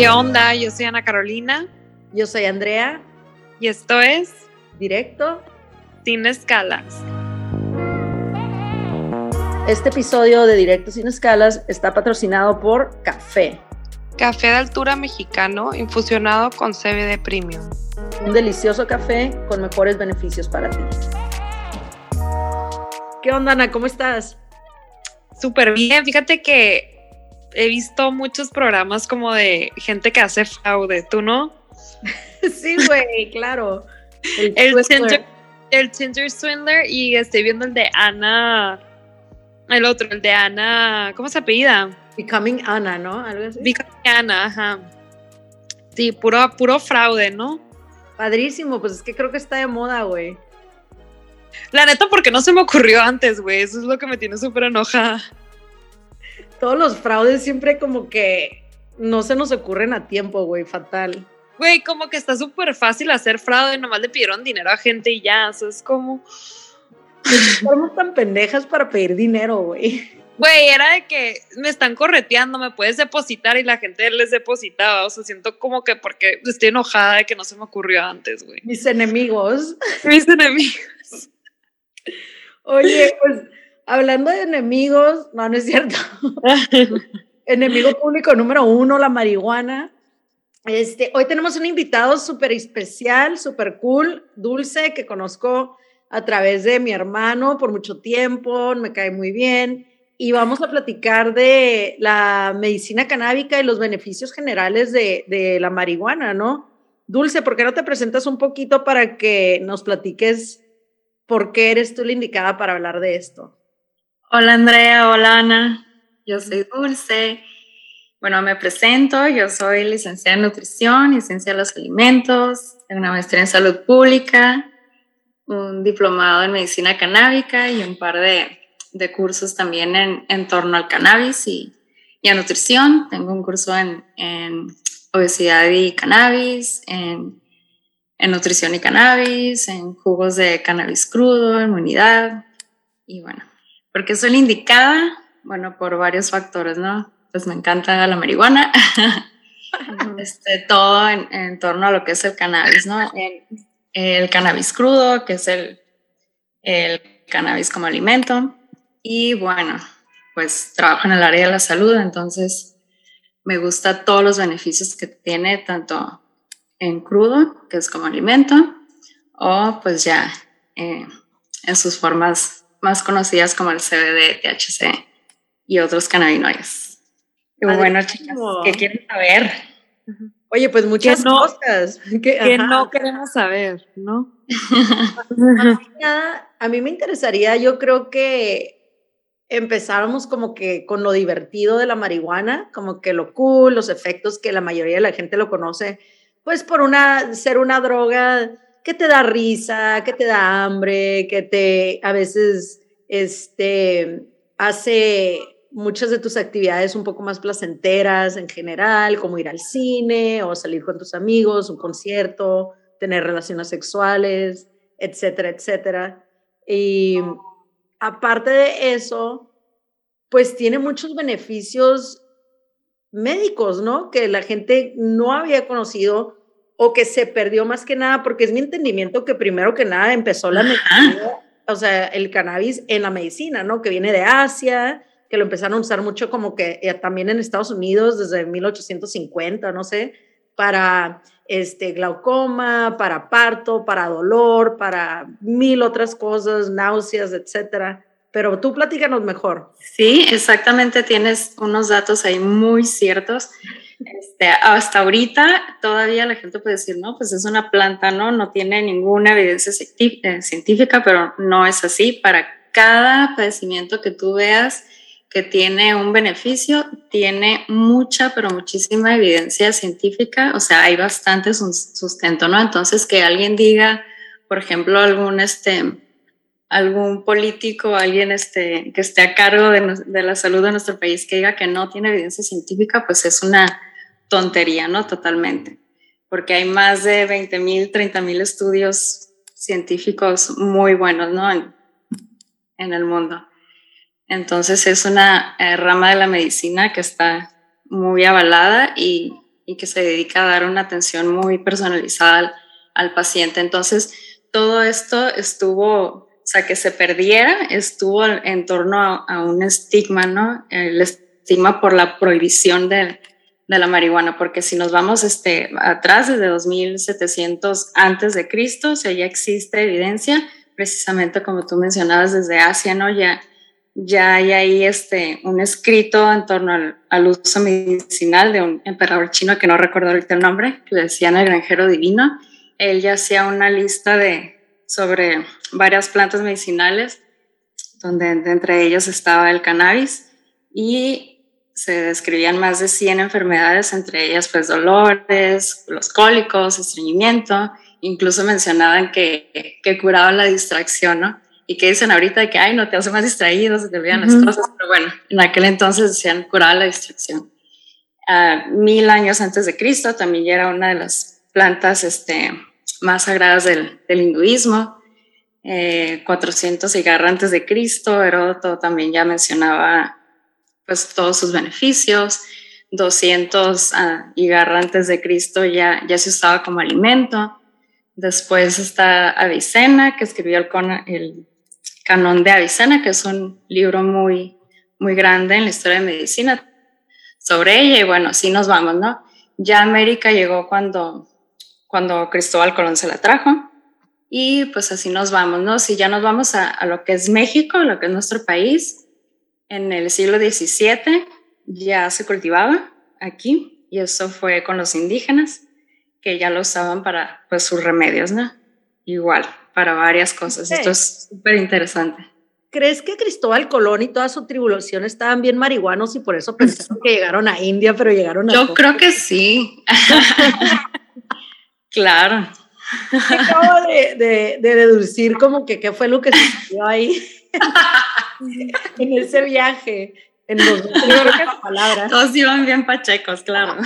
¿Qué onda? Yo soy Ana Carolina. Yo soy Andrea. Y esto es Directo Sin Escalas. Este episodio de Directo Sin Escalas está patrocinado por Café. Café de altura mexicano infusionado con CBD Premium. Un delicioso café con mejores beneficios para ti. ¿Qué onda, Ana? ¿Cómo estás? Súper bien. Fíjate que he visto muchos programas como de gente que hace fraude, ¿tú no? sí, güey, claro. El, el, Tinder, el Tinder Swindler y estoy viendo el de Ana, el otro, el de Ana, ¿cómo se apellida? Becoming Ana, ¿no? Algo así. Becoming Ana, ajá. Sí, puro, puro fraude, ¿no? Padrísimo, pues es que creo que está de moda, güey. La neta, porque no se me ocurrió antes, güey. Eso es lo que me tiene súper enojada todos los fraudes siempre como que no se nos ocurren a tiempo, güey, fatal. Güey, como que está súper fácil hacer fraude, nomás le pidieron dinero a gente y ya, eso es como... Somos tan pendejas para pedir dinero, güey. Güey, era de que me están correteando, me puedes depositar y la gente les depositaba. O sea, siento como que porque estoy enojada de que no se me ocurrió antes, güey. Mis enemigos. Mis enemigos. Oye, pues Hablando de enemigos, no, no es cierto. Enemigo público número uno, la marihuana. Este, hoy tenemos un invitado súper especial, súper cool, dulce, que conozco a través de mi hermano por mucho tiempo, me cae muy bien. Y vamos a platicar de la medicina canábica y los beneficios generales de, de la marihuana, ¿no? Dulce, ¿por qué no te presentas un poquito para que nos platiques por qué eres tú la indicada para hablar de esto? Hola Andrea, hola Ana, yo soy Dulce. Bueno, me presento, yo soy licenciada en nutrición y ciencia de los alimentos, tengo una maestría en salud pública, un diplomado en medicina canábica y un par de, de cursos también en, en, torno al cannabis y, y, a nutrición. Tengo un curso en, en obesidad y cannabis, en, en nutrición y cannabis, en jugos de cannabis crudo, inmunidad y bueno, porque soy indicada, bueno, por varios factores, ¿no? Pues me encanta la marihuana, este, todo en, torno a lo que es el cannabis, ¿no? El, cannabis crudo, que es el, el cannabis como alimento. Y bueno, pues trabajo en el área de la salud, entonces me gusta todos los beneficios que tiene, tanto en crudo, que es como alimento, o pues ya eh, en sus formas más conocidas como el CBD, THC y otros cannabinoides. Y bueno, chicas, ¿qué quieren saber? Oye, pues muchas cosas que, no queremos saber, ¿no? a mí me interesaría, yo creo que empezáramos como que con lo divertido de la marihuana, como que lo cool, los efectos que la mayoría de la gente lo conoce, pues por una ser una droga que te da risa, que te da hambre, que te a veces este, hace muchas de tus actividades un poco más placenteras en general, como ir al cine o salir con tus amigos, un concierto, tener relaciones sexuales, etcétera, etcétera. Y aparte de eso, pues tiene muchos beneficios médicos, ¿no? Que la gente no había conocido o que se perdió más que nada, porque es mi entendimiento que primero que nada empezó la medicina, o sea, el cannabis en la medicina, ¿no? Que viene de Asia, que lo empezaron a usar mucho como que eh, también en Estados Unidos desde 1850, no sé, para este glaucoma, para parto, para dolor, para mil otras cosas, náuseas, etcétera. Pero tú platícanos mejor. Sí, exactamente, tienes unos datos ahí muy ciertos. Este, hasta ahorita todavía la gente puede decir, no, pues es una planta, ¿no? No tiene ninguna evidencia eh, científica, pero no es así. Para cada padecimiento que tú veas que tiene un beneficio, tiene mucha, pero muchísima evidencia científica, o sea, hay bastante sustento, ¿no? Entonces, que alguien diga, por ejemplo, algún, este, algún político, alguien este, que esté a cargo de, de la salud de nuestro país, que diga que no tiene evidencia científica, pues es una tontería, ¿no? Totalmente. Porque hay más de 20 mil, 30 mil estudios científicos muy buenos, ¿no? En, el mundo. Entonces es una eh, rama de la medicina que está muy avalada y, que se dedica a dar una atención muy personalizada al, al paciente. Entonces, todo esto estuvo, o sea, que se perdiera, estuvo en torno a, a un estigma, ¿no? El estigma por la prohibición de, de la marihuana, porque si nos vamos este, atrás, desde 2700 antes de Cristo, o sea, ya existe evidencia, precisamente como tú mencionabas, desde Asia, ¿no? Ya, ya hay ahí este, un escrito en torno al, uso medicinal de un emperador chino que no recuerdo el nombre, que le decían el granjero divino. Él ya hacía una lista de, sobre varias plantas medicinales, donde entre ellos estaba el cannabis y se describían más de 100 enfermedades, entre ellas pues dolores, los cólicos, estreñimiento, incluso mencionaban que, que curaban la distracción, ¿no? Y que dicen ahorita de que, ay, no te hace más distraído, se te olvidan las cosas, pero bueno, en aquel entonces decían curar la distracción. Uh, mil años antes de Cristo también ya era una de las plantas este, más sagradas del, del hinduismo. Eh, 400 cigarros antes de Cristo, Heródoto también ya mencionaba pues todos sus beneficios. 200 uh, antes de Cristo ya, ya se usaba como alimento. Después está Avicena, que escribió el, el Canon de Avicena, que es un libro muy, muy grande en la historia de medicina sobre ella. Y bueno, así nos vamos, ¿no? Ya América llegó cuando, cuando Cristóbal Colón se la trajo. Y pues así nos vamos, ¿no? Si ya nos vamos a lo que es México, lo que es nuestro país, en el siglo XVII ya se cultivaba aquí y eso fue con los indígenas que ya lo usaban para pues sus remedios, ¿no? Igual, para varias cosas. Esto es súper interesante. ¿Crees que Cristóbal Colón y toda su tribulación estaban bien marihuanos y por eso pensaron que llegaron a India, pero llegaron a... Yo creo que sí. claro. Acabo de, de, de, deducir como que qué fue lo que sucedió ahí. en ese viaje. En los palabras. Todos iban bien pachecos, claro.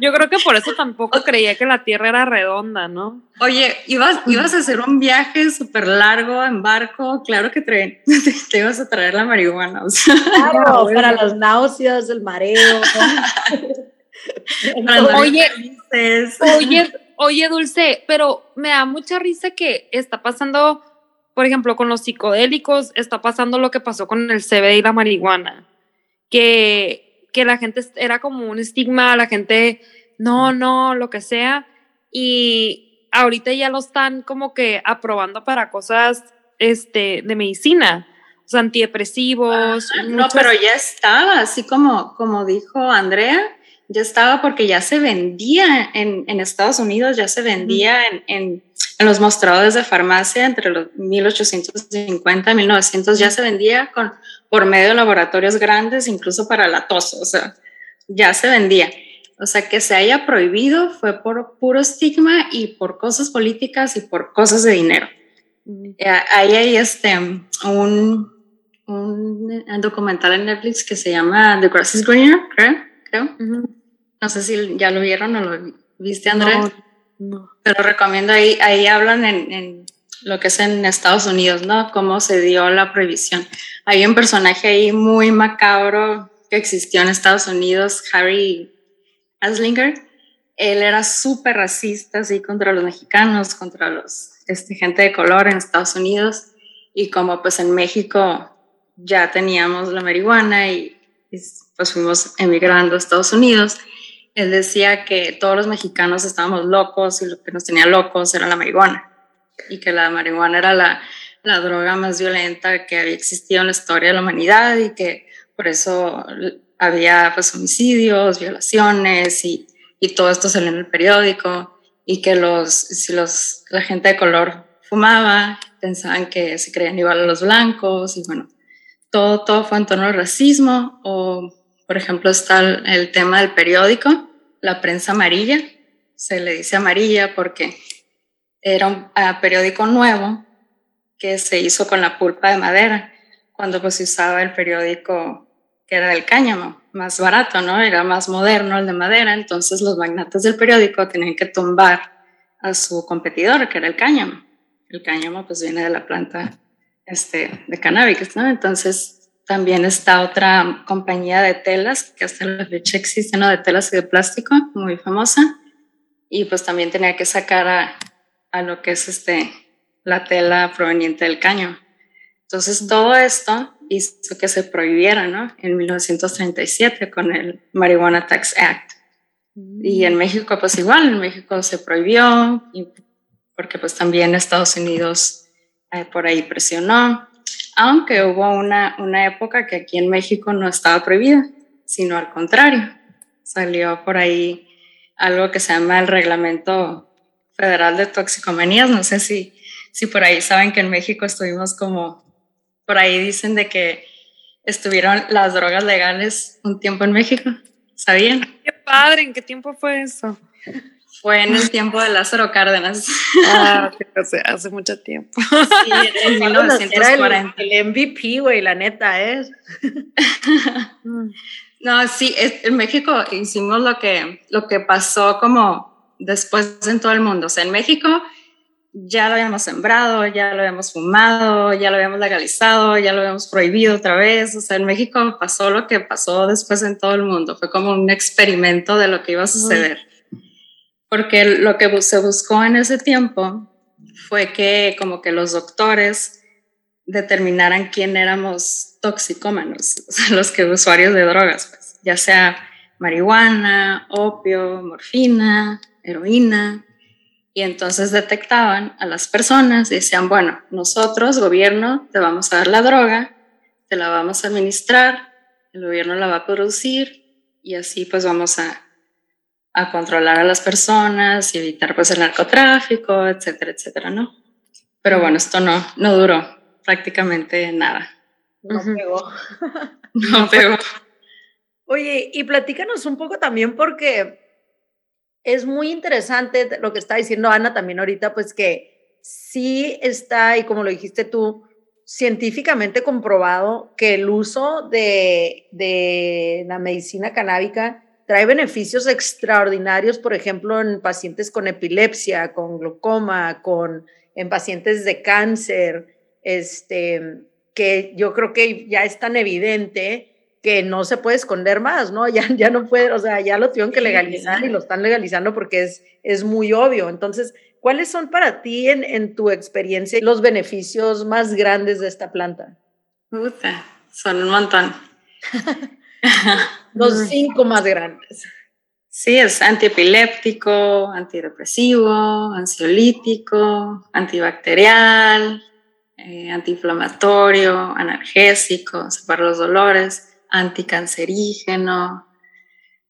Yo creo que por eso tampoco creía que la Tierra era redonda, ¿no? Oye, ibas, ibas a hacer un viaje súper largo en barco, claro que te, te, ibas a traer la marihuana. claro, para las náuseas, el mareo. oye, oye, oye, Dulce, pero me da mucha risa que está pasando por ejemplo, con los psicodélicos está pasando lo que pasó con el CBD y la marihuana, que, que la gente era como un estigma, la gente, no, no, lo que sea, y ahorita ya lo están como que aprobando para cosas este, de medicina, antidepresivos. no, pero ya estaba, así como, como dijo Andrea, ya estaba porque ya se vendía en, en Estados Unidos, ya se vendía en, en, en, los mostradores de farmacia entre los 1850 y 1900, ya se vendía con, por medio de laboratorios grandes, incluso para la tos, o sea, ya se vendía. O sea, que se haya prohibido fue por puro estigma y por cosas políticas y por cosas de dinero. Ahí hay este, un, un, documental en Netflix que se llama The Grass is Greener, creo. creo. No sé si ya lo vieron o lo viste, Andrés. No, Pero recomiendo ahí, ahí hablan en, en, lo que es en Estados Unidos, ¿no? Cómo se dio la prohibición. Hay un personaje ahí muy macabro que existió en Estados Unidos, Harry Aslinger. Él era súper racista, así, contra los mexicanos, contra los, este, gente de color en Estados Unidos. Y como pues en México ya teníamos la marihuana y, y pues fuimos emigrando a Estados Unidos, él decía que todos los mexicanos estábamos locos y lo que nos tenía locos era la marihuana. Y que la marihuana era la, la droga más violenta que había existido en la historia de la humanidad y que por eso había pues homicidios, violaciones y, y todo esto salió en el periódico. Y que los, si los, la gente de color fumaba, pensaban que se creían igual a los blancos y bueno, todo, todo fue en torno al racismo o por ejemplo, está el, tema del periódico, la prensa amarilla. Se le dice amarilla porque era un ah, periódico nuevo que se hizo con la pulpa de madera, cuando pues se usaba el periódico que era del cáñamo, más barato, ¿no? Era más moderno el de madera, entonces los magnates del periódico tenían que tumbar a su competidor, que era el cáñamo. El cáñamo pues viene de la planta este, de cannabis, ¿no? Entonces también está otra compañía de telas que hasta la fecha existe, ¿no? De telas y de plástico, muy famosa. Y pues también tenía que sacar a, a lo que es este, la tela proveniente del caño. Entonces todo esto hizo que se prohibiera, ¿no? En 1937 con el Marijuana Tax Act. Y en México pues igual, en México se prohibió porque pues también Estados Unidos eh, por ahí presionó, aunque hubo una, una época que aquí en México no estaba prohibida, sino al contrario, salió por ahí algo que se llama el Reglamento Federal de Toxicomanías, no sé si, si por ahí saben que en México estuvimos como, por ahí dicen de que estuvieron las drogas legales un tiempo en México, ¿sabían? Qué padre, ¿en qué tiempo fue eso? Fue en el tiempo de Lázaro Cárdenas. Ah, hace mucho tiempo. Sí, en 1940. El, el MVP, güey, la neta es. no, sí, en México hicimos lo que, lo que pasó como después en todo el mundo. O sea, en México ya lo habíamos sembrado, ya lo habíamos fumado, ya lo habíamos legalizado, ya lo habíamos prohibido otra vez. O sea, en México pasó lo que pasó después en todo el mundo. Fue como un experimento de lo que iba a suceder porque lo que se buscó en ese tiempo fue que como que los doctores determinaran quién éramos toxicómanos, los que usuarios de drogas, pues, ya sea marihuana, opio, morfina, heroína, y entonces detectaban a las personas y decían, bueno, nosotros, gobierno, te vamos a dar la droga, te la vamos a administrar, el gobierno la va a producir y así pues vamos a a controlar a las personas y evitar pues el narcotráfico, etcétera, etcétera, ¿no? Pero bueno, esto no, no duró prácticamente nada. No pegó. no pegó. Oye, y platícanos un poco también porque es muy interesante lo que está diciendo Ana también ahorita, pues que sí está, y como lo dijiste tú, científicamente comprobado que el uso de, de la medicina canábica trae beneficios extraordinarios, por ejemplo, en pacientes con epilepsia, con glaucoma, con, en pacientes de cáncer, este, que yo creo que ya es tan evidente que no se puede esconder más, ¿no? Ya, ya no puede, o sea, ya lo tuvieron que legalizar y lo están legalizando porque es, es muy obvio. Entonces, ¿cuáles son para ti, en, en tu experiencia, los beneficios más grandes de esta planta? Son un montón. Los cinco más grandes. Sí, es antiepiléptico, antidepresivo, ansiolítico, antibacterial, eh, antiinflamatorio, analgésico, separa los dolores, anticancerígeno,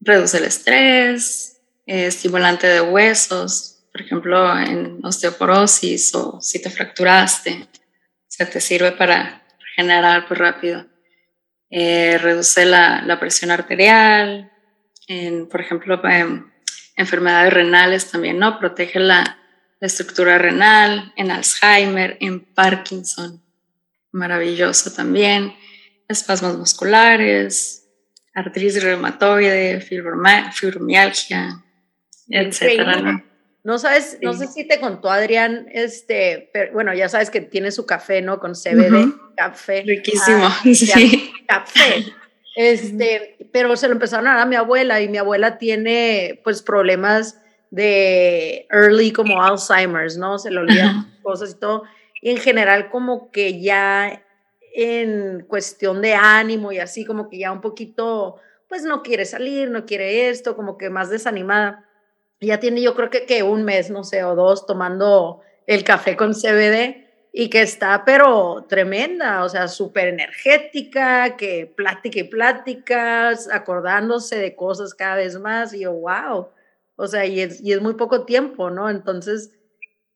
reduce el estrés, estimulante de huesos, por ejemplo, en osteoporosis o si te fracturaste, o te sirve para regenerar pues rápido. Eh, reduce la, presión arterial, en, por ejemplo, en enfermedades renales también, ¿no? Protege la, estructura renal, en Alzheimer, en Parkinson, maravilloso también, espasmos musculares, artritis reumatoide, fibromialgia, etcétera, ¿no? sabes, no sé si te contó Adrián, este, pero, bueno, ya sabes que tiene su café, ¿no? Con CBD, café. Riquísimo, ah, sí café. Este, pero se lo empezaron a dar a mi abuela y mi abuela tiene pues problemas de early como Alzheimer's, ¿no? Se le olvidan cosas y todo. Y en general como que ya en cuestión de ánimo y así como que ya un poquito, pues no quiere salir, no quiere esto, como que más desanimada. Ya tiene yo creo que, que un mes, no sé, o dos tomando el café con CBD y que está, pero tremenda, o sea, súper energética, que plática y pláticas, acordándose de cosas cada vez más, y yo, wow, o sea, y es, y es muy poco tiempo, ¿no? Entonces,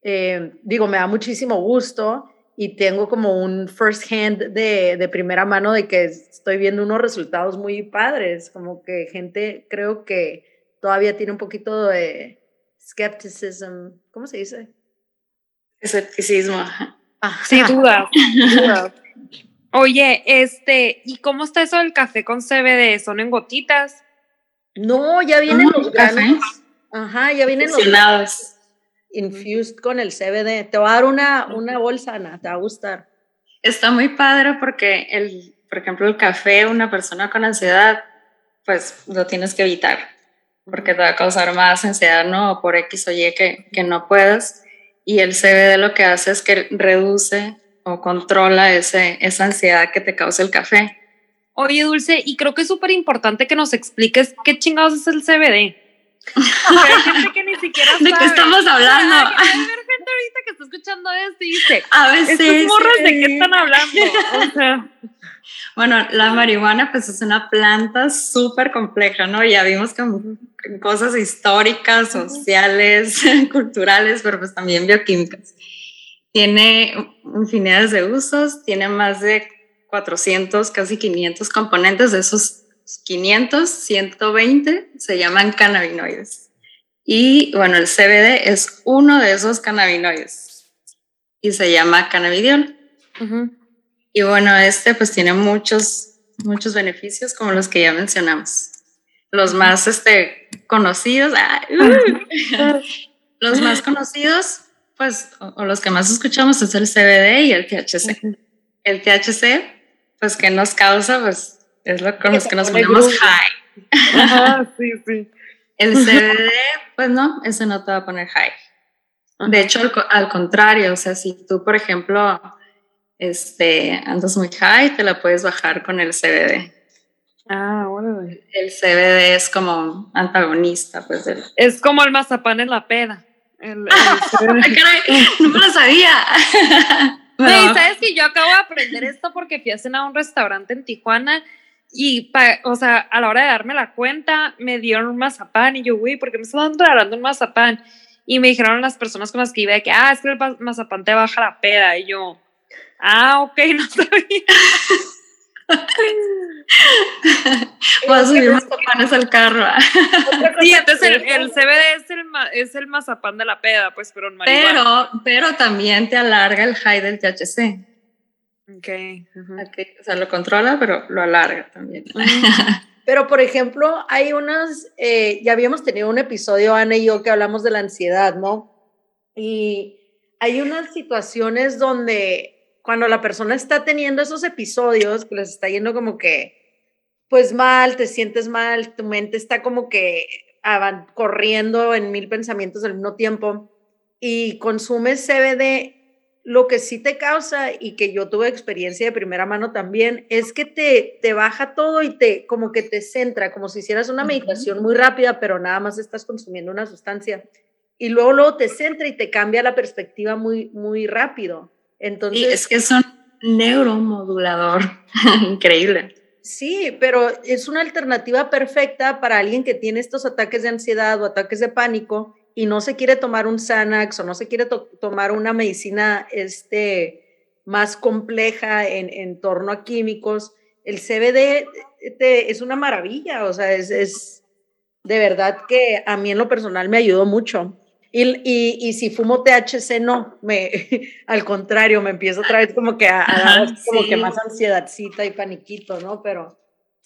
eh, digo, me da muchísimo gusto y tengo como un first hand de, de primera mano de que estoy viendo unos resultados muy padres, como que gente creo que todavía tiene un poquito de skepticism, ¿cómo se dice? Escepticismo. Sí, duda. Oye, este, ¿y cómo está eso del café con CBD? ¿Son en gotitas? No, ya vienen los granos. Ajá, ya vienen los granos. Infused con el CBD. Te va a dar una, una bolsa, Ana, te va a gustar. Está muy padre porque el, por ejemplo, el café, una persona con ansiedad, pues lo tienes que evitar, porque te va a causar más ansiedad, ¿no? O por X o Y que, que no puedas. Y el CBD lo que hace es que reduce o controla ese, esa ansiedad que te causa el café. Oye, Dulce, y creo que es súper importante que nos expliques qué chingados es el CBD. hay gente que ni siquiera sabe. ¿De qué estamos hablando? Ahorita que está escuchando esto y dice, a veces, ¿estos morros de qué están hablando? O sea... Bueno, la marihuana pues es una planta súper compleja, ¿no? Ya vimos que cosas históricas, sociales, culturales, pero pues también bioquímicas. Tiene infinidades de usos, tiene más de 400, casi 500 componentes, de esos 500, 120 se llaman cannabinoides. Y bueno, el CBD es uno de esos cannabinoides y se llama cannabidiol. Y bueno, este pues tiene muchos, muchos beneficios como los que ya mencionamos. Los más este, conocidos, uh, los más conocidos, pues, o, los que más escuchamos es el CBD y el THC. El THC, pues, ¿qué nos causa? Pues, es lo con los que nos ponemos high. sí, sí. El CBD, pues no, ese no te va a poner high. De hecho, al, al, contrario, o sea, si tú, por ejemplo, este, andas muy high, te la puedes bajar con el CBD. Ah, bueno. El CBD es como antagonista, pues. Es como el mazapán en la peda. El, no me lo sabía. ¿sabes que yo acabo de aprender esto porque fui a cenar a un restaurante en Tijuana y, o sea, a la hora de darme la cuenta, me dieron un mazapán y yo, güey, ¿por qué me están regalando un mazapán? Y me dijeron las personas con las que iba que, ah, es que el mazapán te baja la peda. Y yo, Ah, ok, no sabía. Voy a subir mazapanes al carro. sí, entonces el, CBD es el, es el mazapán de la peda, pues, pero en Pero, pero también te alarga el high del THC. Okay, O sea, lo controla, pero lo alarga también. Pero, por ejemplo, hay unas, eh, ya habíamos tenido un episodio, Ana y yo, que hablamos de la ansiedad, ¿no? Y hay unas situaciones donde cuando la persona está teniendo esos episodios que les está yendo como que, pues mal, te sientes mal, tu mente está como que corriendo en mil pensamientos al mismo tiempo y consumes CBD, lo que sí te causa y que yo tuve experiencia de primera mano también es que te, te baja todo y te como que te centra, como si hicieras una meditación muy rápida, pero nada más estás consumiendo una sustancia. Y luego, luego te centra y te cambia la perspectiva muy, muy rápido. Entonces, y es que es un neuromodulador increíble. Sí, pero es una alternativa perfecta para alguien que tiene estos ataques de ansiedad o ataques de pánico y no se quiere tomar un Xanax o no se quiere tomar una medicina este, más compleja en, en torno a químicos. El CBD es una maravilla, o sea, es, es de verdad que a mí en lo personal me ayudó mucho. Y, y, si fumo THC, no, me, al contrario, me empiezo otra vez como que a, dar como que más ansiedadcita y paniquito, ¿no? Pero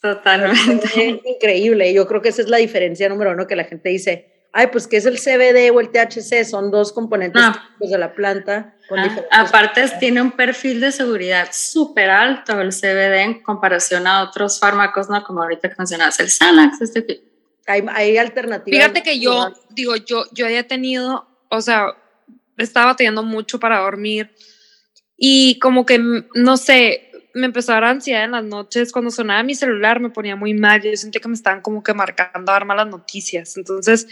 totalmente es increíble. Yo creo que esa es la diferencia número uno que la gente dice, ay, pues que es el CBD o el THC, son dos componentes ah. de la planta. Ah, aparte tiene un perfil de seguridad súper alto el CBD en comparación a otros fármacos, ¿no? Como ahorita que mencionabas el Xanax, este hay, alternativas. Fíjate que yo, digo, yo, yo había tenido, o sea, estaba teniendo mucho para dormir y como que, no sé, me empezó a dar ansiedad en las noches. Cuando sonaba mi celular me ponía muy mal. Yo sentía que me estaban como que marcando a dar malas noticias. Entonces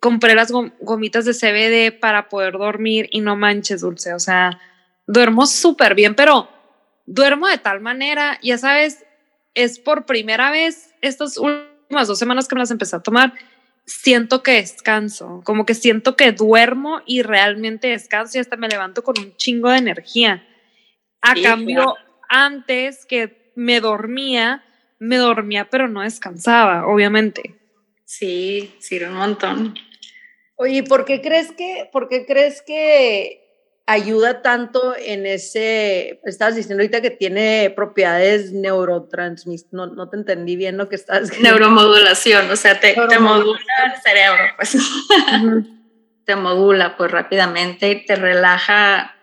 compré las gomitas de CBD para poder dormir y no manches, dulce. O sea, duermo súper bien, pero duermo de tal manera, ya sabes, es por primera vez últimos últimas dos semanas que me las empecé a tomar, siento que descanso, como que siento que duermo y realmente descanso y hasta me levanto con un chingo de energía. A cambio, antes que me dormía, me dormía pero no descansaba, obviamente. Sí, sí, un montón. Oye, ¿por qué crees que, por qué crees que ayuda tanto en ese, estabas diciendo ahorita que tiene propiedades neurotransmis, no, no te entendí bien lo que estás Neuromodulación, o sea, te, te modula el cerebro, pues. te modula pues rápidamente y te relaja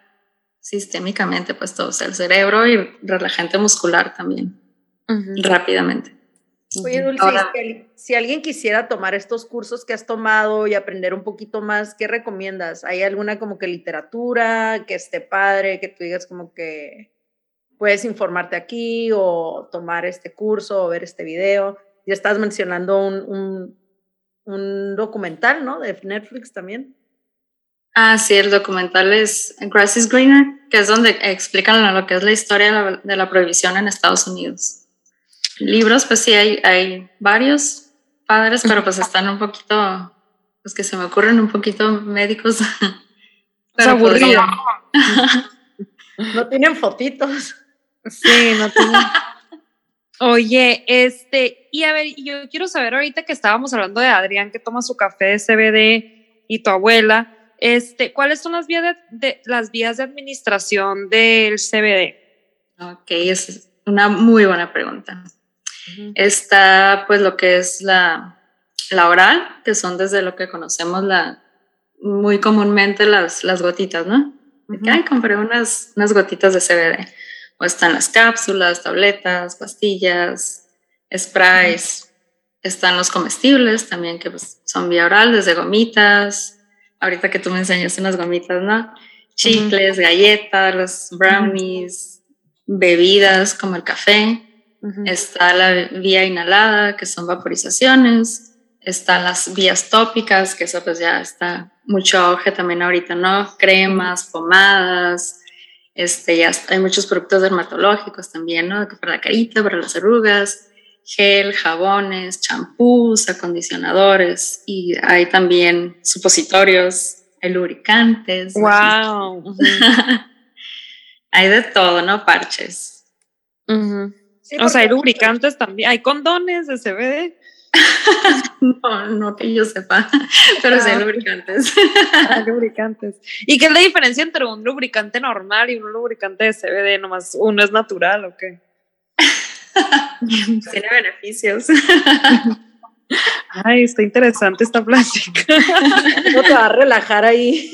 sistémicamente pues todo, o sea, el cerebro y relajante muscular también. rápidamente. Oye, Dulce, si, alguien quisiera tomar estos cursos que has tomado y aprender un poquito más, ¿qué recomiendas? ¿Hay alguna como que literatura que esté padre, que tú digas como que puedes informarte aquí o tomar este curso o ver este video? Ya estás mencionando un, un, documental, ¿no? De Netflix también. Ah, sí, el documental es Grass is Greener, que es donde explican lo que es la historia de la prohibición en Estados Unidos. Libros, pues sí, hay, hay varios padres, pero pues están un poquito, pues que se me ocurren un poquito médicos. Pero aburrido. no tienen fotitos. Sí, no tienen. Oye, este, y a ver, yo quiero saber ahorita que estábamos hablando de Adrián que toma su café de CBD y tu abuela, este, ¿cuáles son las vías de, las vías de administración del CBD? Ok, es una muy buena pregunta. Está pues lo que es la, la oral, que son desde lo que conocemos la, muy comúnmente las, las gotitas, ¿no? ay, compré unas, unas gotitas de CBD. O están las cápsulas, tabletas, pastillas, sprays. Están los comestibles también, que pues, son vía oral, desde gomitas. Ahorita que tú me enseñaste unas gomitas, ¿no? Chicles, galletas, los brownies, bebidas como el café. Está la vía inhalada, que son vaporizaciones. Están las vías tópicas, que eso pues ya está mucho auge también ahorita, ¿no? Cremas, pomadas, este, ya hay muchos productos dermatológicos también, ¿no? Para la carita, para las arrugas, gel, jabones, champús, acondicionadores y hay también supositorios, lubricantes. ¡Wow! hay de todo, ¿no? Parches o sea, hay lubricantes también, hay condones de CBD. no, no que yo sepa, pero sí hay ah. lubricantes. hay lubricantes. ¿Y qué es la diferencia entre un lubricante normal y un lubricante de CBD? Nomás uno es natural o qué? Tiene beneficios. Ay, está interesante esta plática. No te va a relajar ahí.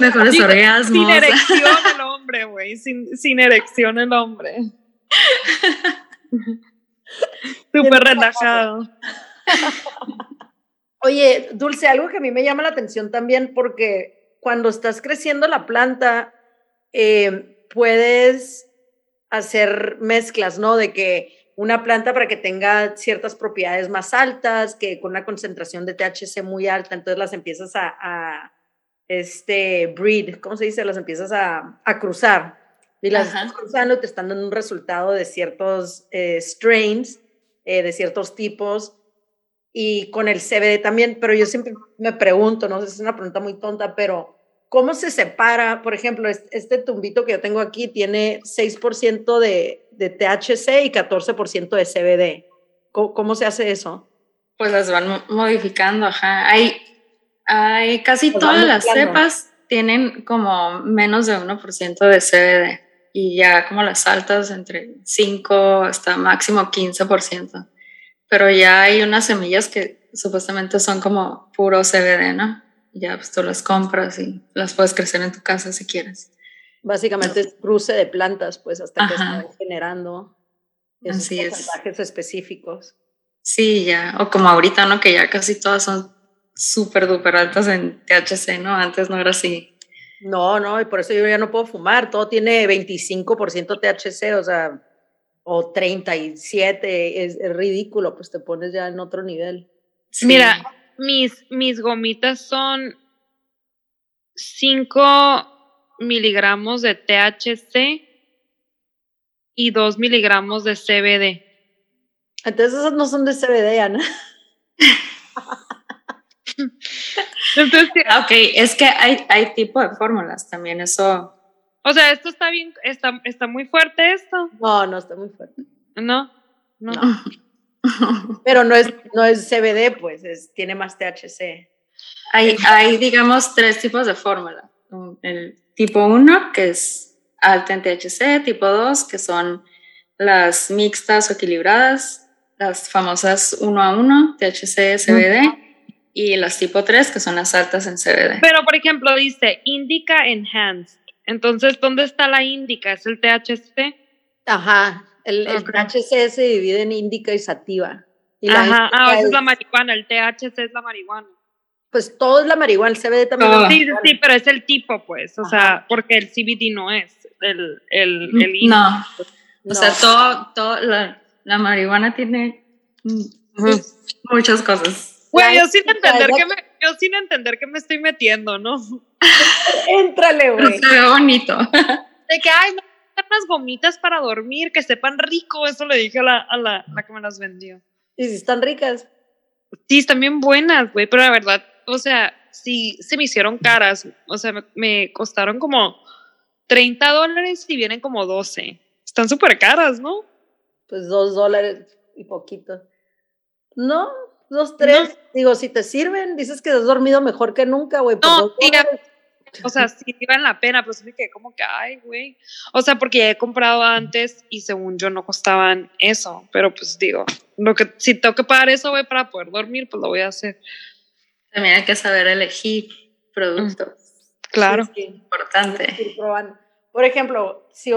Mejores orgasmos. Sin erección el hombre, güey. Sin, sin erección el hombre. Súper relajado. Oye, Dulce, algo que a mí me llama la atención también porque cuando estás creciendo la planta, eh, puedes hacer mezclas, ¿no? De que una planta para que tenga ciertas propiedades más altas, que con una concentración de THC muy alta, entonces las empiezas a, este, breed, ¿cómo se dice? Las empiezas a, a cruzar y las estás cruzando, te están dando un resultado de ciertos eh, strains, eh, de ciertos tipos, y con el CBD también, pero yo siempre me pregunto, no sé es una pregunta muy tonta, pero ¿cómo se separa? Por ejemplo, este tumbito que yo tengo aquí tiene 6% de, de, THC y 14% de CBD. ¿Cómo, se hace eso? Pues las van modificando, ajá. Hay, hay casi todas las cepas tienen como menos de 1% de CBD y ya como las altas entre 5 hasta máximo 15%. Pero ya hay unas semillas que supuestamente son como puro CBD, ¿no? Ya pues tú las compras y las puedes crecer en tu casa si quieres. Básicamente es cruce de plantas, pues hasta que están generando esos porcentajes específicos. Sí, ya, o como ahorita, ¿no? Que ya casi todas son súper duper altas en THC, ¿no? Antes no era así. No, no, y por eso yo ya no puedo fumar. Todo tiene 25% THC, o sea, o 37, es, es, ridículo, pues te pones ya en otro nivel. Mira, mis, mis gomitas son 5 miligramos de THC y 2 miligramos de CBD. Entonces esas no son de CBD, Ana. Entonces, ok, es que hay, hay tipo de fórmulas también, eso. O sea, esto está bien, está, está muy fuerte esto. No, no está muy fuerte. No, no. Pero no es, no es CBD, pues, es, tiene más THC. Hay, hay, digamos, tres tipos de fórmula. El tipo 1, que es alta en THC, tipo 2, que son las mixtas o equilibradas, las famosas 1 a 1, THC, CBD y las tipo 3, que son las altas en CBD. Pero, por ejemplo, dice Indica Enhanced. Entonces, ¿dónde está la Indica? ¿Es el THC? Ajá. El, el THC se divide en índica y sativa. Y Ajá, ah, esa es la marihuana, el THC es la marihuana. Pues todo es la marihuana, el CBD también. es sí, sí, pero es el tipo, pues, o sea, porque el CBD no es el, el, el No, o sea, todo, todo la, la marihuana tiene muchas cosas. Güey, yo sin entender que me, yo sin entender que me estoy metiendo, ¿no? Éntrale, güey. Se ve bonito. De que, ay, me unas gomitas para dormir, que sepan rico, eso le dije a la, a la, la que me las vendió. ¿Y si están ricas? Sí, están bien buenas, güey, pero la verdad, o sea, sí se me hicieron caras, o sea, me, me costaron como 30 dólares y vienen como 12. Están súper caras, ¿no? Pues dos dólares y poquito. No, dos, tres. Digo, si te sirven, dices que has dormido mejor que nunca, güey. No, tía, o sea, sí iban la pena, pero sí me quedé como que, ay, güey. O sea, porque ya he comprado antes y según yo no costaban eso, pero pues digo, lo que, si tengo que pagar eso, güey, para poder dormir, pues lo voy a hacer. También hay que saber elegir productos. Claro. Sí, Importante. Por ejemplo, si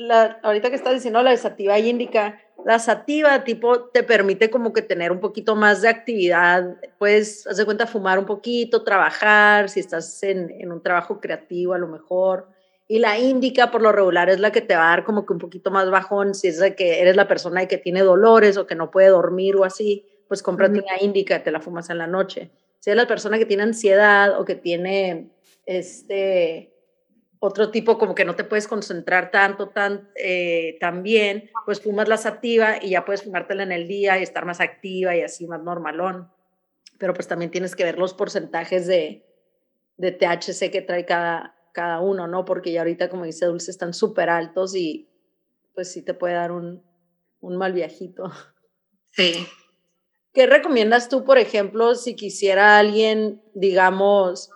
la, ahorita que estás diciendo la sativa y indica, la sativa tipo te permite como que tener un poquito más de actividad, puedes, hacer cuenta, fumar un poquito, trabajar, si estás en, en, un trabajo creativo a lo mejor. Y la indica por lo regular es la que te va a dar como que un poquito más bajón, si es de que eres la persona que tiene dolores o que no puede dormir o así, pues cómprate una indica, te la fumas en la noche. Si eres la persona que tiene ansiedad o que tiene este otro tipo como que no te puedes concentrar tanto, tan, eh, tan bien, pues fumas la sativa y ya puedes fumártela en el día y estar más activa y así más normalón. Pero pues también tienes que ver los porcentajes de, de THC que trae cada, cada uno, ¿no? Porque ya ahorita, como dice Dulce, están súper altos y pues sí te puede dar un, un mal viajito. Sí. ¿Qué recomiendas tú, por ejemplo, si quisiera alguien, digamos,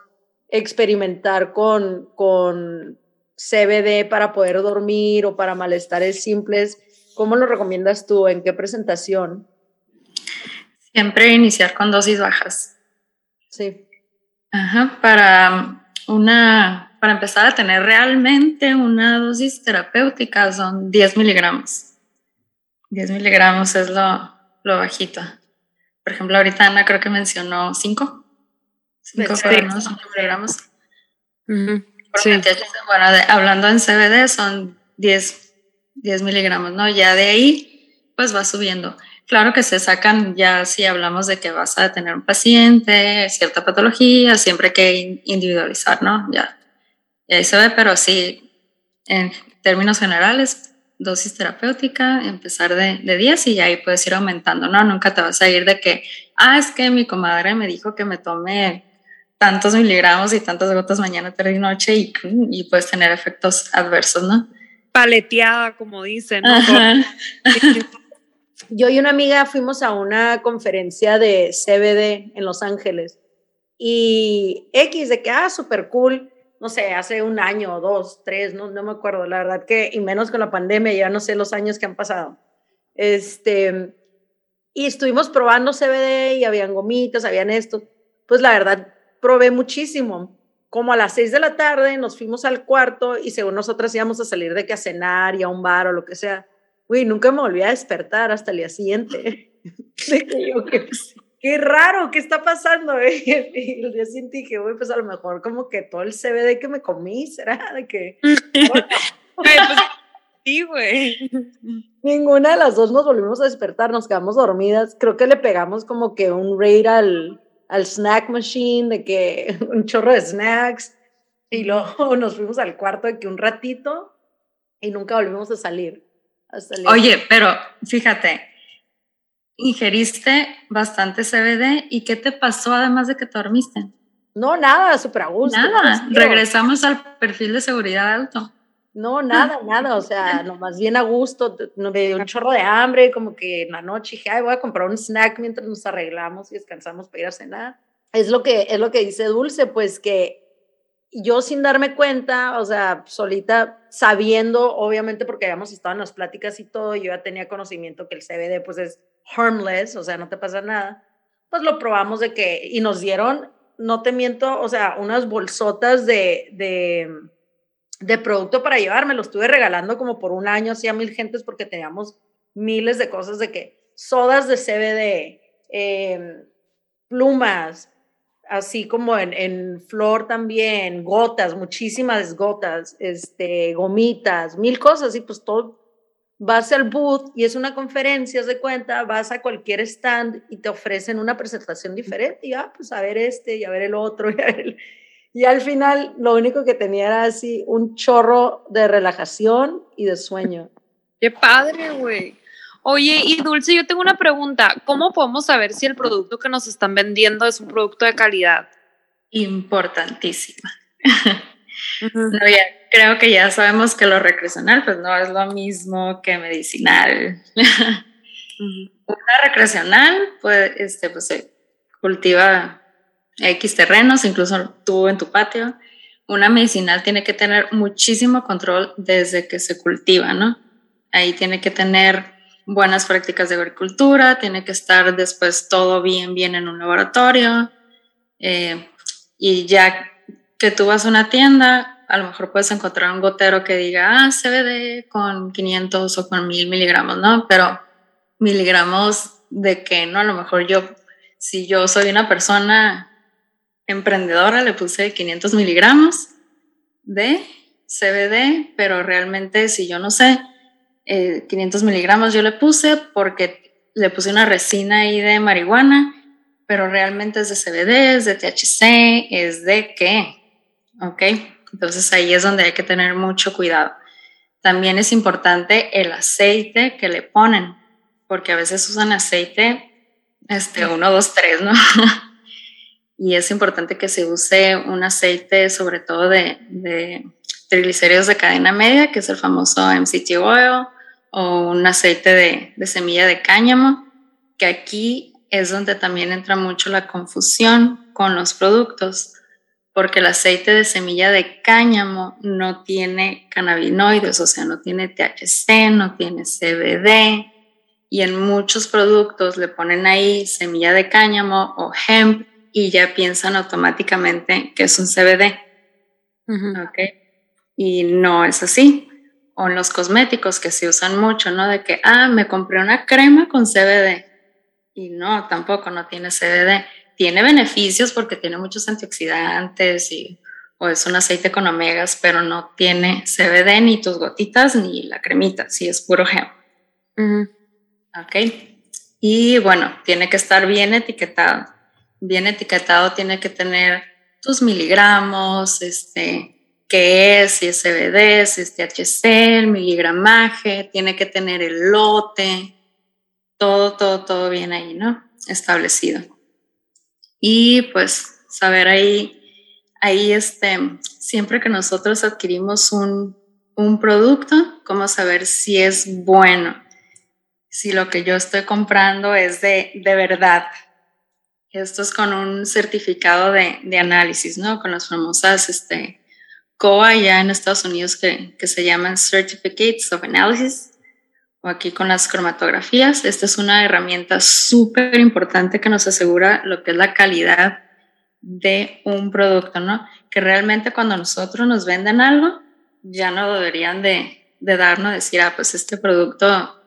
experimentar con, con CBD para poder dormir o para malestares simples. ¿Cómo lo recomiendas tú? ¿En qué presentación? Siempre iniciar con dosis bajas. Sí. Ajá, para una, para empezar a tener realmente una dosis terapéutica son 10 miligramos. 10 miligramos es lo, lo bajito. Por ejemplo, ahorita Ana creo que mencionó 5. 5 gramos, 5 miligramos. sí. Bueno, hablando en CBD son 10, 10 miligramos, ¿no? Ya de ahí, pues va subiendo. Claro que se sacan ya si hablamos de que vas a tener un paciente, cierta patología, siempre hay que individualizar, ¿no? Ya, y ahí se ve, pero sí, en términos generales, dosis terapéutica, empezar de, de 10 y ahí puedes ir aumentando, ¿no? Nunca te vas a ir de que, ah, es que mi comadre me dijo que me tome tantos miligramos y tantas gotas mañana, tarde y noche y, y puedes tener efectos adversos, ¿no? Paleteada, como dicen. Yo y una amiga fuimos a una conferencia de CBD en Los Ángeles y X de que, ah, súper cool, no sé, hace un año, dos, tres, no, no me acuerdo, la verdad que, y menos con la pandemia, ya no sé los años que han pasado. Este, y estuvimos probando CBD y habían gomitas, habían esto. Pues la verdad, probé muchísimo. Como a las seis de la tarde nos fuimos al cuarto y según nosotras íbamos a salir de que a cenar y a un bar o lo que sea. Uy, nunca me volví a despertar hasta el día siguiente. qué, raro, ¿qué está pasando? Y el día siguiente dije, uy, pues a lo mejor como que todo el CBD que me comí será de que... Pues, sí, güey. Ninguna de las dos nos volvimos a despertar, nos quedamos dormidas. Creo que le pegamos como que un raid al, al snack machine, de que un chorro de snacks, y luego nos fuimos al cuarto de que un ratito y nunca volvimos a salir. Oye, pero fíjate, ingeriste bastante CBD y ¿qué te pasó además de que te dormiste? No, nada, súper a gusto. Nada, regresamos al perfil de seguridad alto. No, nada, nada, o sea, nomás bien a gusto, me dio un chorro de hambre, como que en la noche dije, ay, voy a comprar un snack mientras nos arreglamos y descansamos para ir a cenar. Es lo que, es lo que dice Dulce, pues que yo sin darme cuenta, o sea, solita, sabiendo, obviamente porque habíamos estado en las pláticas y todo, yo ya tenía conocimiento que el CBD pues es harmless, o sea, no te pasa nada, pues lo probamos de que, y nos dieron, no te miento, o sea, unas bolsotas de, de de producto para llevar, me lo estuve regalando como por un año, así a mil gentes porque teníamos miles de cosas de que sodas de CBD, em, plumas, así como en, en, flor también, gotas, muchísimas gotas, este, gomitas, mil cosas, y pues todo, vas al booth y es una conferencia, de cuenta, vas a cualquier stand y te ofrecen una presentación diferente, y ah, pues a ver este, y a ver el otro, y a ver el... Y al final lo único que tenía era así un chorro de relajación y de sueño. Qué padre, güey. Oye, y Dulce, yo tengo una pregunta. ¿Cómo podemos saber si el producto que nos están vendiendo es un producto de calidad? Importantísima. creo que ya sabemos que lo recreacional pues no es lo mismo que medicinal. Una recreacional pues, este, pues se cultiva X terrenos, incluso tú en tu patio. Una medicinal tiene que tener muchísimo control desde que se cultiva, ¿no? Ahí tiene que tener buenas prácticas de agricultura, tiene que estar después todo bien, bien en un laboratorio. Eh, y ya que tú vas a una tienda, a lo mejor puedes encontrar un gotero que diga, ah, CBD con 500 o con 1000 miligramos, ¿no? Pero miligramos de que, ¿no? A lo mejor yo, si yo soy una persona emprendedora, le puse 500 miligramos de CBD, pero realmente si yo no sé, 500 eh, miligramos yo le puse porque le puse una resina ahí de marihuana, pero realmente es de CBD, es de THC, es de qué, ¿ok? Entonces ahí es donde hay que tener mucho cuidado. También es importante el aceite que le ponen, porque a veces usan aceite, este, 1, 2, 3, ¿no? y es importante que se use un aceite sobre todo de, de triglicéridos de cadena media, que es el famoso MCT oil, o un aceite de, semilla de cáñamo, que aquí es donde también entra mucho la confusión con los productos, porque el aceite de semilla de cáñamo no tiene cannabinoides, o sea, no tiene THC, no tiene CBD, y en muchos productos le ponen ahí semilla de cáñamo o hemp y ya piensan automáticamente que es un CBD. Y no es así o en los cosméticos que se usan mucho, ¿no? De que, ah, me compré una crema con CBD. Y no, tampoco no tiene CBD. Tiene beneficios porque tiene muchos antioxidantes y, o es un aceite con omegas, pero no tiene CBD ni tus gotitas ni la cremita, sí es puro gel. Ok. Y bueno, tiene que estar bien etiquetado. Bien etiquetado tiene que tener tus miligramos, este, qué es, si es CBD, si es THC, el miligramaje, tiene que tener el lote, todo, todo, todo bien ahí, ¿no? Establecido. Y pues saber ahí, ahí este, siempre que nosotros adquirimos un, un producto, cómo saber si es bueno, si lo que yo estoy comprando es de, de verdad. Esto es con un certificado de, análisis, ¿no? Con las famosas, este, COA ya en Estados Unidos que, que, se llaman Certificates of Analysis o aquí con las cromatografías. Esta es una herramienta súper importante que nos asegura lo que es la calidad de un producto, ¿no? Que realmente cuando nosotros nos venden algo, ya no deberían de, de darnos, decir, ah, pues este producto,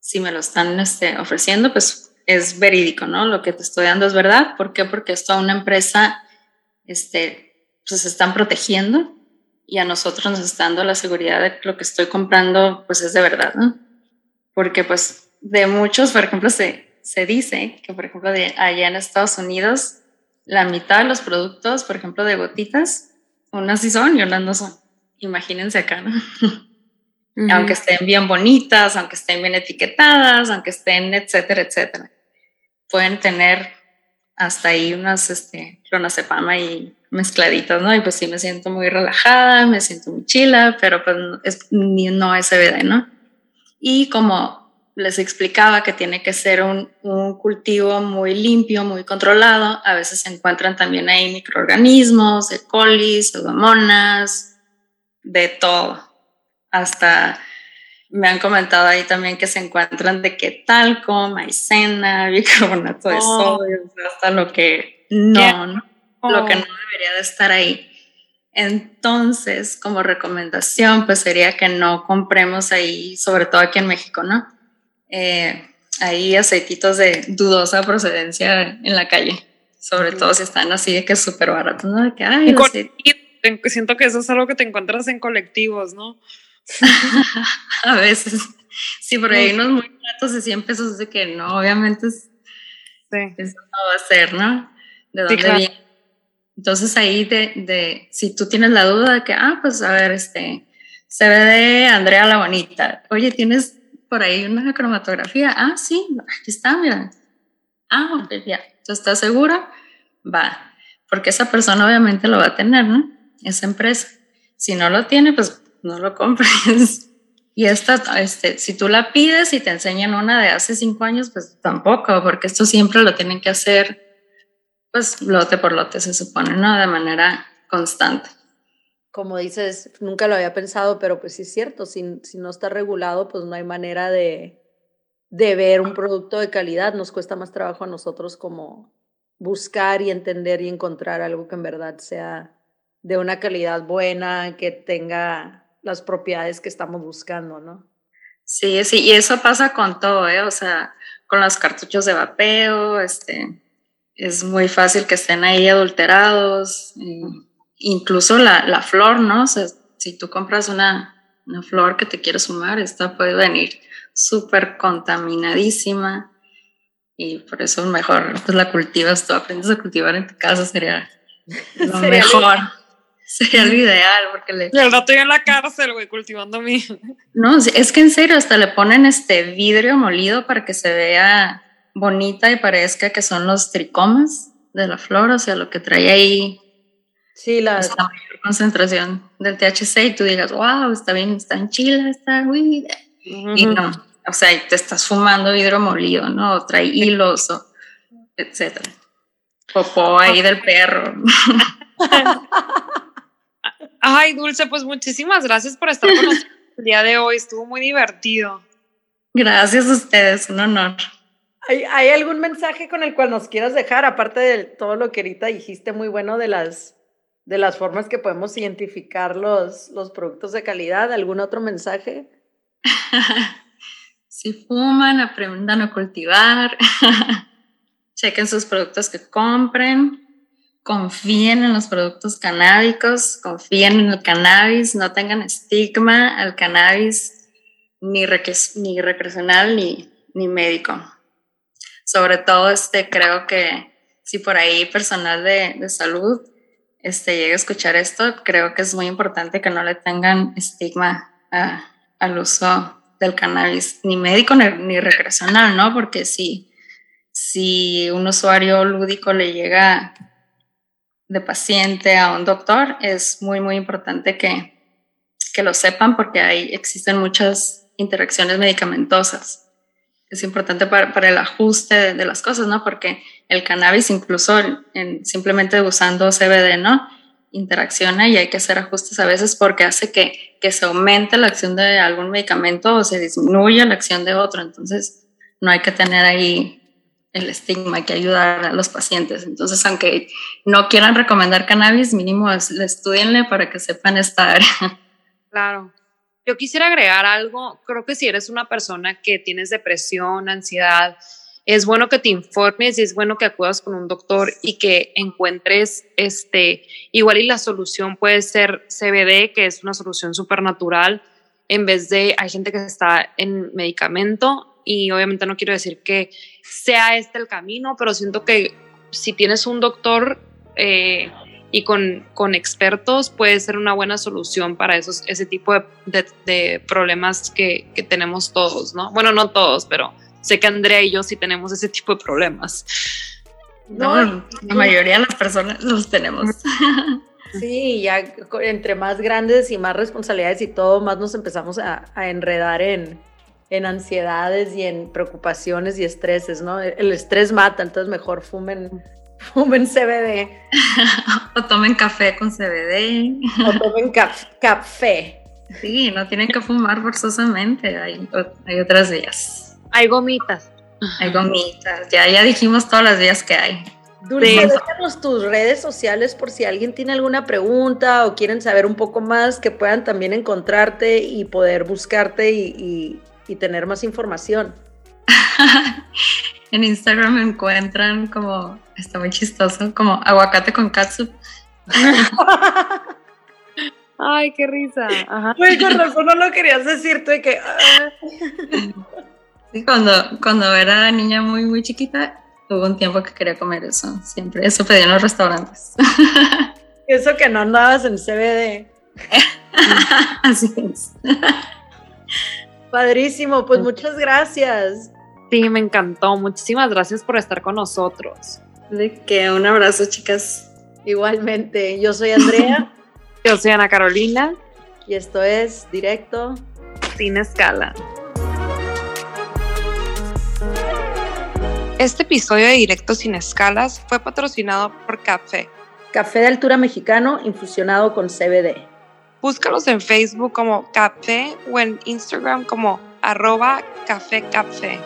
si me lo están este, ofreciendo, pues es verídico, ¿no? Lo que te estoy dando es verdad. ¿Por qué? Porque esto a una empresa, este, pues se están protegiendo y a nosotros nos está dando la seguridad de que lo que estoy comprando pues es de verdad, ¿no? Porque pues de muchos, por ejemplo, se, se dice que por ejemplo de allá en Estados Unidos la mitad de los productos, por ejemplo, de gotitas, unas sí son y otras no son. Imagínense acá, ¿no? Aunque estén bien bonitas, aunque estén bien etiquetadas, aunque estén, etcétera, etcétera. Pueden tener hasta ahí unas este, clonazepama y mezcladitas, ¿no? Y pues sí me siento muy relajada, me siento muy chila, pero pues es, no es CBD, ¿no? Y como les explicaba que tiene que ser un, un, cultivo muy limpio, muy controlado, a veces se encuentran también ahí microorganismos, E. coli, pseudomonas, de todo. Hasta me han comentado ahí también que se encuentran de que talco, maicena, bicarbonato de oh. sodio, hasta lo que no, no lo que no debería de estar ahí. Entonces, como recomendación, pues sería que no compremos ahí, sobre todo aquí en México, ¿no? Eh, ahí aceititos de dudosa procedencia en la calle, sobre todo si están así de que súper baratos, ¿no? De que, ay, siento que eso es algo que te encuentras en colectivos, ¿no? a veces. Sí, por ahí unos muy baratos de 100 pesos de que no, obviamente es, eso no va a ser, ¿no? ¿De dónde viene? Entonces ahí de, de, si tú tienes la duda de que, ah, pues a ver, este, se ve de Andrea la Bonita. Oye, ¿tienes por ahí una cromatografía? Ah, sí, aquí está, mira. Ah, ok, ya. ¿Estás segura? Va. Porque esa persona obviamente lo va a tener, ¿no? Esa empresa. Si no lo tiene, pues no lo compres. Y esta, este, si tú la pides y te enseñan una de hace cinco años, pues tampoco, porque esto siempre lo tienen que hacer pues lote por lote se supone, ¿no? De manera constante. Como dices, nunca lo había pensado, pero pues sí es cierto, si, si no está regulado, pues no hay manera de, de ver un producto de calidad. Nos cuesta más trabajo a nosotros como buscar y entender y encontrar algo que en verdad sea de una calidad buena, que tenga las propiedades que estamos buscando, ¿no? Sí, sí, y eso pasa con todo, ¿eh? O sea, con los cartuchos de vapeo, este, es muy fácil que estén ahí adulterados, incluso la, la, flor, ¿no? O sea, si tú compras una, una flor que te quieres sumar, esta puede venir súper contaminadísima y por eso mejor pues la cultivas, tú aprendes a cultivar en tu casa, sería lo mejor. Sería lo ideal, porque le... El rato yo en la cárcel, güey, cultivando mi... No, es que en serio, hasta le ponen este vidrio molido para que se vea bonita y parezca que son los tricomas de la flor, o sea, lo que trae ahí sí, la, mayor concentración del THC y tú digas, wow, está bien, está en chile, está, uy, y no, o sea, te estás fumando vidrio molido, ¿no? O trae hilos, o etcétera. Popó ahí del perro. Ay, Dulce, pues muchísimas gracias por estar con nosotros el día de hoy, estuvo muy divertido. Gracias a ustedes, un honor. ¿Hay, algún mensaje con el cual nos quieras dejar, aparte de todo lo que ahorita dijiste muy bueno de las, de las formas que podemos identificar los, los productos de calidad? ¿Algún otro mensaje? si fuman, aprendan a cultivar, chequen sus productos que compren, confíen en los productos canábicos, confíen en el cannabis, no tengan estigma al cannabis ni, ni recreacional ni, ni médico sobre todo este, creo que si por ahí personal de, de salud este, llega a escuchar esto, creo que es muy importante que no le tengan estigma al uso del cannabis, ni médico ni, recreacional, ¿no? Porque si, si un usuario lúdico le llega de paciente a un doctor, es muy, muy importante que, que lo sepan porque ahí existen muchas interacciones medicamentosas es importante para, para el ajuste de, las cosas, ¿no? Porque el cannabis, incluso en, simplemente usando CBD, ¿no? Interacciona y hay que hacer ajustes a veces porque hace que, que se aumente la acción de algún medicamento o se disminuya la acción de otro. Entonces, no hay que tener ahí el estigma, que ayudar a los pacientes. Entonces, aunque no quieran recomendar cannabis, mínimo estudienle para que sepan esta área. Claro. Yo quisiera agregar algo, creo que si eres una persona que tienes depresión, ansiedad, es bueno que te informes y es bueno que acudas con un doctor y que encuentres este, igual y la solución puede ser CBD, que es una solución supernatural, en vez de, hay gente que está en medicamento y obviamente no quiero decir que sea este el camino, pero siento que si tienes un doctor eh, y con, con expertos puede ser una buena solución para esos, ese tipo de, de, problemas que, que, tenemos todos, ¿no? Bueno, no todos, pero sé que Andrea y yo sí tenemos ese tipo de problemas. No, la mayoría de las personas los tenemos. Sí, ya entre más grandes y más responsabilidades y todo, más nos empezamos a, a enredar en, en ansiedades y en preocupaciones y estreses, ¿no? El estrés mata, entonces mejor fumen fumen CBD. o tomen café con CBD. o tomen café. Sí, no tienen que fumar forzosamente, hay, hay otras vías. Hay gomitas. Hay gomitas, ya, ya dijimos todas las vías que hay. Dulce, déjanos tus redes sociales por si alguien tiene alguna pregunta o quieren saber un poco más, que puedan también encontrarte y poder buscarte y, tener más información. en Instagram me encuentran como, está muy chistoso, como aguacate con katsup. Ay, qué risa. Ajá. con razón no lo querías decir, tú que... Ah. Sí, cuando, cuando era niña muy, muy chiquita, Hubo un tiempo que quería comer eso, siempre. Eso pedía en los restaurantes. Eso que no andabas en CBD. Así es. Padrísimo, pues muchas gracias. Sí, me encantó. Muchísimas gracias por estar con nosotros. De que un abrazo, chicas. Igualmente, yo soy Andrea. yo soy Ana Carolina. Y esto es Directo Sin Escala. Este episodio de Directo Sin Escalas fue patrocinado por Café. Café de altura mexicano infusionado con CBD. Búscalos en Facebook como Café o en Instagram como arroba Café Café.